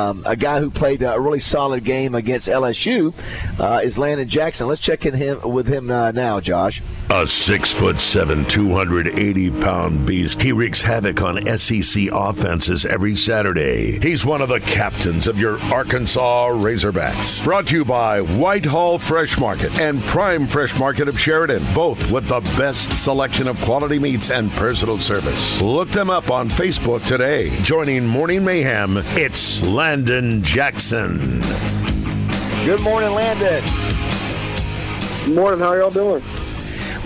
Um, a guy who played a really solid game against LSU uh, is Landon Jackson. Let's check in him with him uh, now, Josh. A six foot seven, 280 pound beast. He wreaks havoc on SEC offenses every Saturday. He's one of the captains of your Arkansas Razorbacks. Brought to you by White Hall Fresh Market and Prime Fresh Market of Sheridan, both with the best selection of quality meats and personal service. Look them up on Facebook today. Joining Morning Mayhem, it's Landon. Landon Jackson. Good morning, Landon. Good morning. How are y'all doing?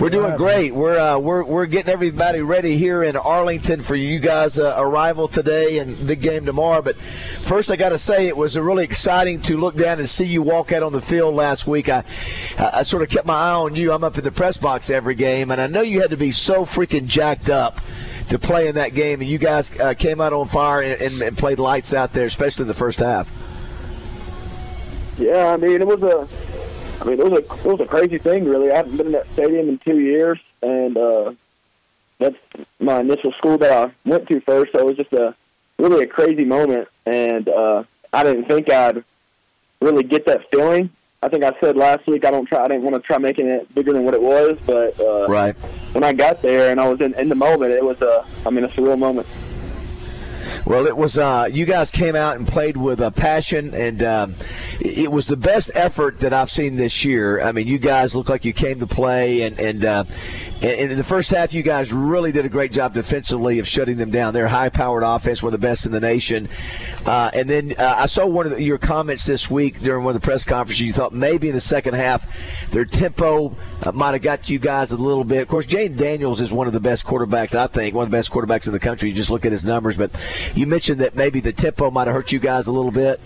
We're doing great. We're uh, we're we're getting everybody ready here in Arlington for you guys' uh, arrival today and big game tomorrow. But first, I got to say it was really exciting to look down and see you walk out on the field last week. I I sort of kept my eye on you. I'm up in the press box every game, and I know you had to be so freaking jacked up to play in that game, and you guys uh, came out on fire and, and, and, played lights out there, especially the first half. Yeah, I mean it was a, I mean it was a it was a crazy thing. Really, I haven't been in that stadium in two years, and uh, that's my initial school that I went to first. So it was just a really a crazy moment, and uh, I didn't think I'd really get that feeling I think I said last week I don't try. I didn't want to try making it bigger than what it was, but uh, right when I got there and I was in, in the moment, it was a. I mean, a surreal moment. Well, it was. Uh, you guys came out and played with a passion, and um, it was the best effort that I've seen this year. I mean, you guys look like you came to play, and and, uh, and in the first half, you guys really did a great job defensively of shutting them down. They're high-powered offense, one of the best in the nation. Uh, and then uh, I saw one of the, your comments this week during one of the press conferences. You thought maybe in the second half, their tempo uh, might have got you guys a little bit. Of course, Jayden Daniels is one of the best quarterbacks, I think, one of the best quarterbacks in the country. You just look at his numbers, but you mentioned that maybe the tempo might have hurt you guys a little bit.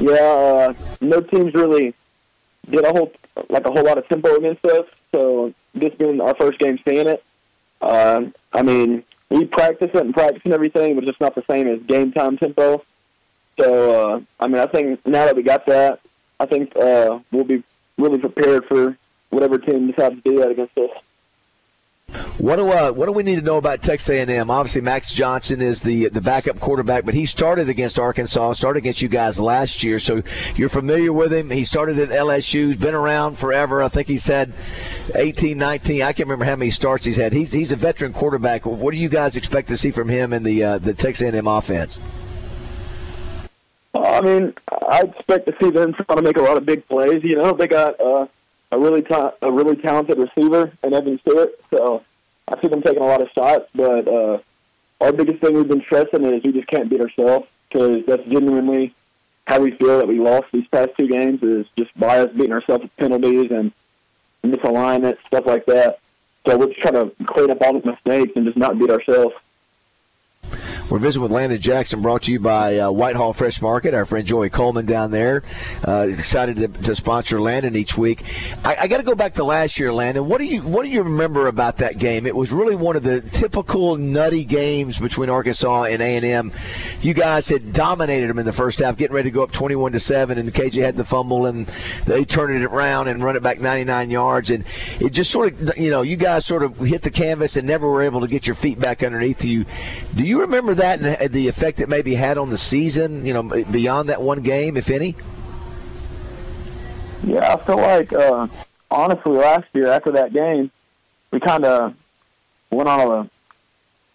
Yeah, uh, no teams really did a whole like a whole lot of tempo against us. So this being our first game seeing it, uh, I mean, we practice it and practice and everything, but it's just not the same as game time tempo. So uh, I mean, I think now that we got that, I think uh, we'll be really prepared for whatever team decides to do that against us. What do uh, what do we need to know about Texas A&M? Obviously, Max Johnson is the the backup quarterback, but he started against Arkansas, started against you guys last year, so you're familiar with him. He started at LSU, he's been around forever. I think he's had 18, 19. I can't remember how many starts he's had. He's he's a veteran quarterback. What do you guys expect to see from him in the uh, the Texas A&M offense? I mean, I expect to see them trying to make a lot of big plays. You know, they got. Uh, a really ta- a really talented receiver in Evan Stewart. So I see them taking a lot of shots, but uh, our biggest thing we've been stressing is we just can't beat ourselves because that's genuinely how we feel that we lost these past two games is just by us beating ourselves with penalties and misalignment, stuff like that. So we're just trying to clean up all the mistakes and just not beat ourselves. We're visiting with Landon Jackson, brought to you by uh, White Hall Fresh Market. Our friend Joey Coleman down there, uh, excited to, to, sponsor Landon each week. I, I got to go back to last year, Landon. What do you what do you remember about that game? It was really one of the typical nutty games between Arkansas and A and M. You guys had dominated them in the first half, getting ready to go up twenty-one to seven, and the KJ had the fumble, and they turned it around and run it back ninety-nine yards, and it just sort of you know you guys sort of hit the canvas and never were able to get your feet back underneath you. Do you remember? That and the effect it maybe had on the season, you know, beyond that one game, if any? Yeah, I feel like, uh, honestly, last year after that game, we kind of went on a,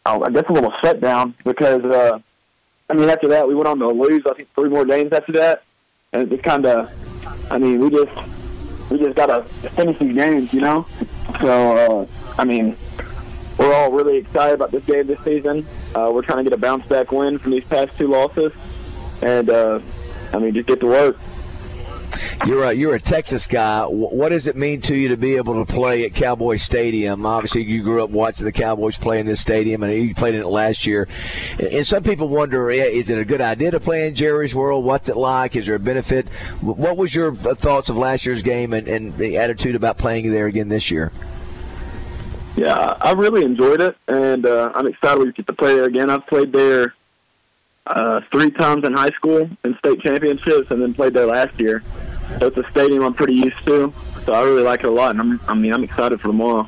I guess, a little shutdown because, uh, I mean, after that, we went on to lose, I think, three more games after that. And it kind of, I mean, we just, we just got to finish these games, you know? So, uh, I mean, we're all really excited about this game this season. Uh, we're trying to get a bounce back win from these past two losses, and uh, I mean, just get to work. You're a, you're a Texas guy. What does it mean to you to be able to play at Cowboy Stadium? Obviously, you grew up watching the Cowboys play in this stadium, and you played in it last year. And some people wonder, is it a good idea to play in Jerry's World? What's it like? Is there a benefit? What was your thoughts of last year's game and, and the attitude about playing there again this year? Yeah, I really enjoyed it, and uh, I'm excited we get to play there again. I've played there uh, three times in high school in state championships, and then played there last year. So it's a stadium I'm pretty used to. So I really like it a lot, and I'm, I mean, I'm excited for tomorrow.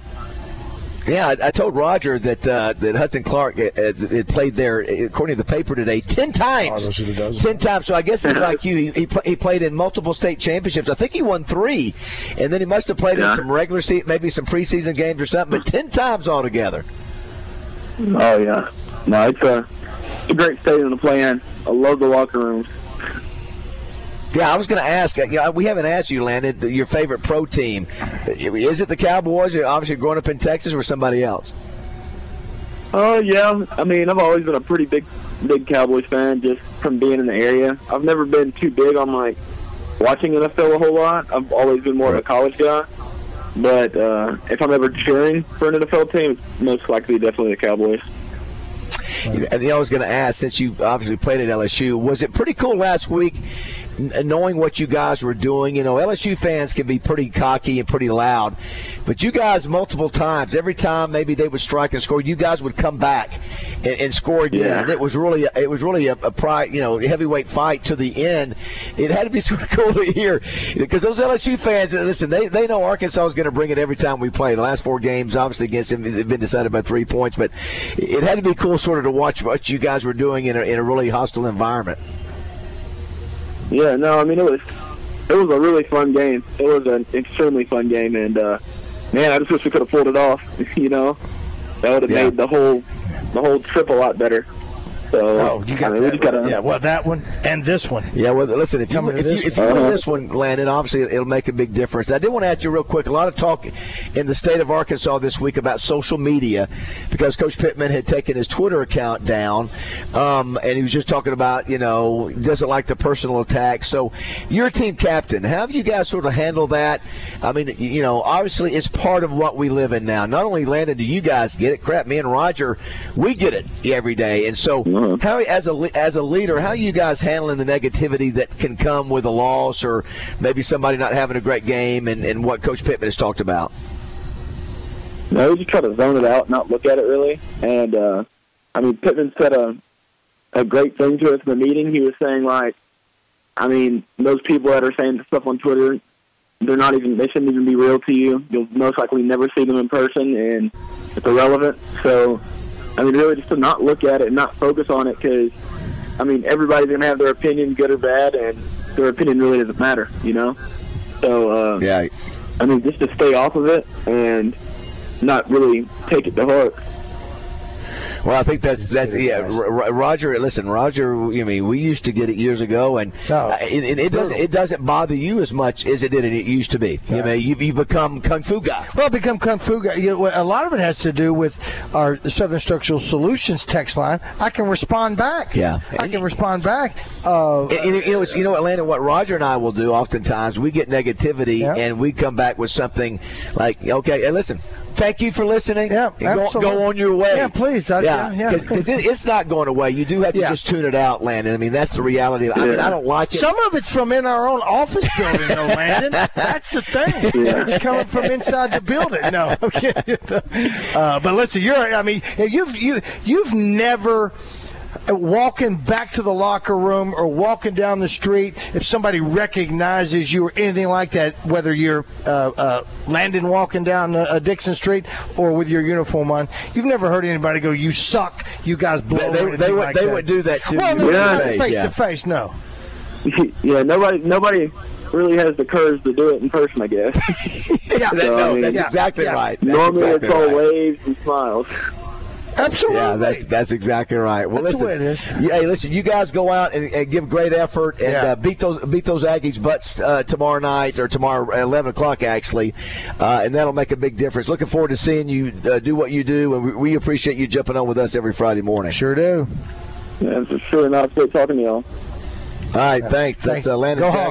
Yeah, I, I told Roger that uh, that Hudson Clark uh, uh, had played there, according to the paper today, ten times. Oh, ten times. So I guess it's like you. He, he, pl- he, played in multiple state championships. I think he won three, and then he must have played yeah. in some regular season, maybe some preseason games or something. But ten times altogether. Oh yeah, no, it's a, it's a great stadium to play in. I love the locker rooms. Yeah, I was going to ask. You know, we haven't asked you, Landon, your favorite pro team. Is it the Cowboys? You're obviously growing up in Texas, or somebody else? Oh uh, yeah, I mean, I've always been a pretty big, big Cowboys fan just from being in the area. I've never been too big on like watching NFL a whole lot. I've always been more right. of a college guy. But uh, if I'm ever cheering for an NFL team, it's most likely definitely the Cowboys. And I was going to ask, since you obviously played at LSU, was it pretty cool last week knowing what you guys were doing? You know, LSU fans can be pretty cocky and pretty loud, but you guys multiple times, every time maybe they would strike and score, you guys would come back and, and score again. Yeah. And it was really, it was really a, a pride, you know, heavyweight fight to the end. It had to be sort of cool to hear because those LSU fans, listen, they they know Arkansas is going to bring it every time we play. The last four games, obviously against them, have been decided by three points, but it had to be cool, sort of, to watch what you guys were doing in a, in a really hostile environment. Yeah, no, I mean it was it was a really fun game. It was an extremely fun game, and uh, man, I just wish we could have pulled it off. you know, that would have Yeah. made the whole the whole trip a lot better. So Oh, you got I mean, we that. just gotta, yeah, well, that one and this one. Yeah, well, listen, if you Coming if you, this if you one. win Uh-huh. this one, Landon, obviously it'll make a big difference. I did want to ask you real quick. A lot of talk in the state of Arkansas this week about social media because Coach Pittman had taken his Twitter account down, um, and he was just talking about you know doesn't like the personal attacks. So, you're a team captain. How have you guys sort of handle that? I mean, you know, obviously it's part of what we live in now. Not only Landon, do you guys get it? Crap, me and Roger, we get it every day. And so, Mhm. how as a as a leader, how are you guys handling the negativity that can come with a loss or maybe somebody not having a great game and, and what Coach Pittman has talked about? No, we just try to zone it out, not look at it really. And uh, I mean, Pittman said a a great thing to us in the meeting. He was saying like, I mean, those people that are saying stuff on Twitter, they're not even they shouldn't even be real to you. You'll most likely never see them in person, and it's irrelevant. So, I mean, really just to not look at it and not focus on it because, I mean, everybody's gonna have their opinion, good or bad, and their opinion really doesn't matter, you know. So, uh, Yeah, I mean, just to stay off of it and not really take it to heart. Well, I think that's that's yeah. nice. R- R- Roger, listen, Roger. I mean, we used to get it years ago, and Oh, it, it, it doesn't it doesn't bother you as much as it did it used to be. You know, you've, you've become kung fu guy. Well, become kung fu guy. You know, a lot of it has to do with our Southern Structural Solutions text line. I can respond back. Yeah. I can respond back. Uh, And, and, you know, you know, Atlanta. What Roger and I will do oftentimes, we get negativity, Yeah. and we come back with something like, "Okay, and listen, thank you for listening. Yeah, go, go on your way. Yeah, please. I- yeah, yeah. Because it, it's not going away. You do have to Yeah. just tune it out, Landon. I mean, that's the reality. I mean, I don't like it. Some of it's from in our own office building, though, Landon. That's the thing. It's coming from inside the building. No, okay. Uh, but listen, you're. I mean, you've you you've never walking back to the locker room or walking down the street if somebody recognizes you or anything like that whether you're uh, uh, landon walking down uh, dickson street or with your uniform on you've never heard anybody go you suck you guys blow They- they- they would- like they that. would do that to well, you no, Yeah. not face, face yeah. to face no yeah, nobody nobody really has the courage to do it in person, I guess. yeah, That- So, I mean- that's Yeah, exactly yeah. right. That's Normally exactly it's all right. waves and smiles. Absolutely Yeah, that's that's exactly right. Well, That's the listen, way it is. you- hey, listen, you guys go out and, and give great effort and Yeah. uh, beat those beat those Aggies butts uh, tomorrow night or tomorrow at eleven o'clock actually, uh, and that'll make a big difference. Looking forward to seeing you uh, do what you do, and we, we appreciate you jumping on with us every Friday morning. sure do Yeah, for sure. Not great talking to y'all. All right, thanks. Thanks. That's uh, Landon Go Jackson. Hawks.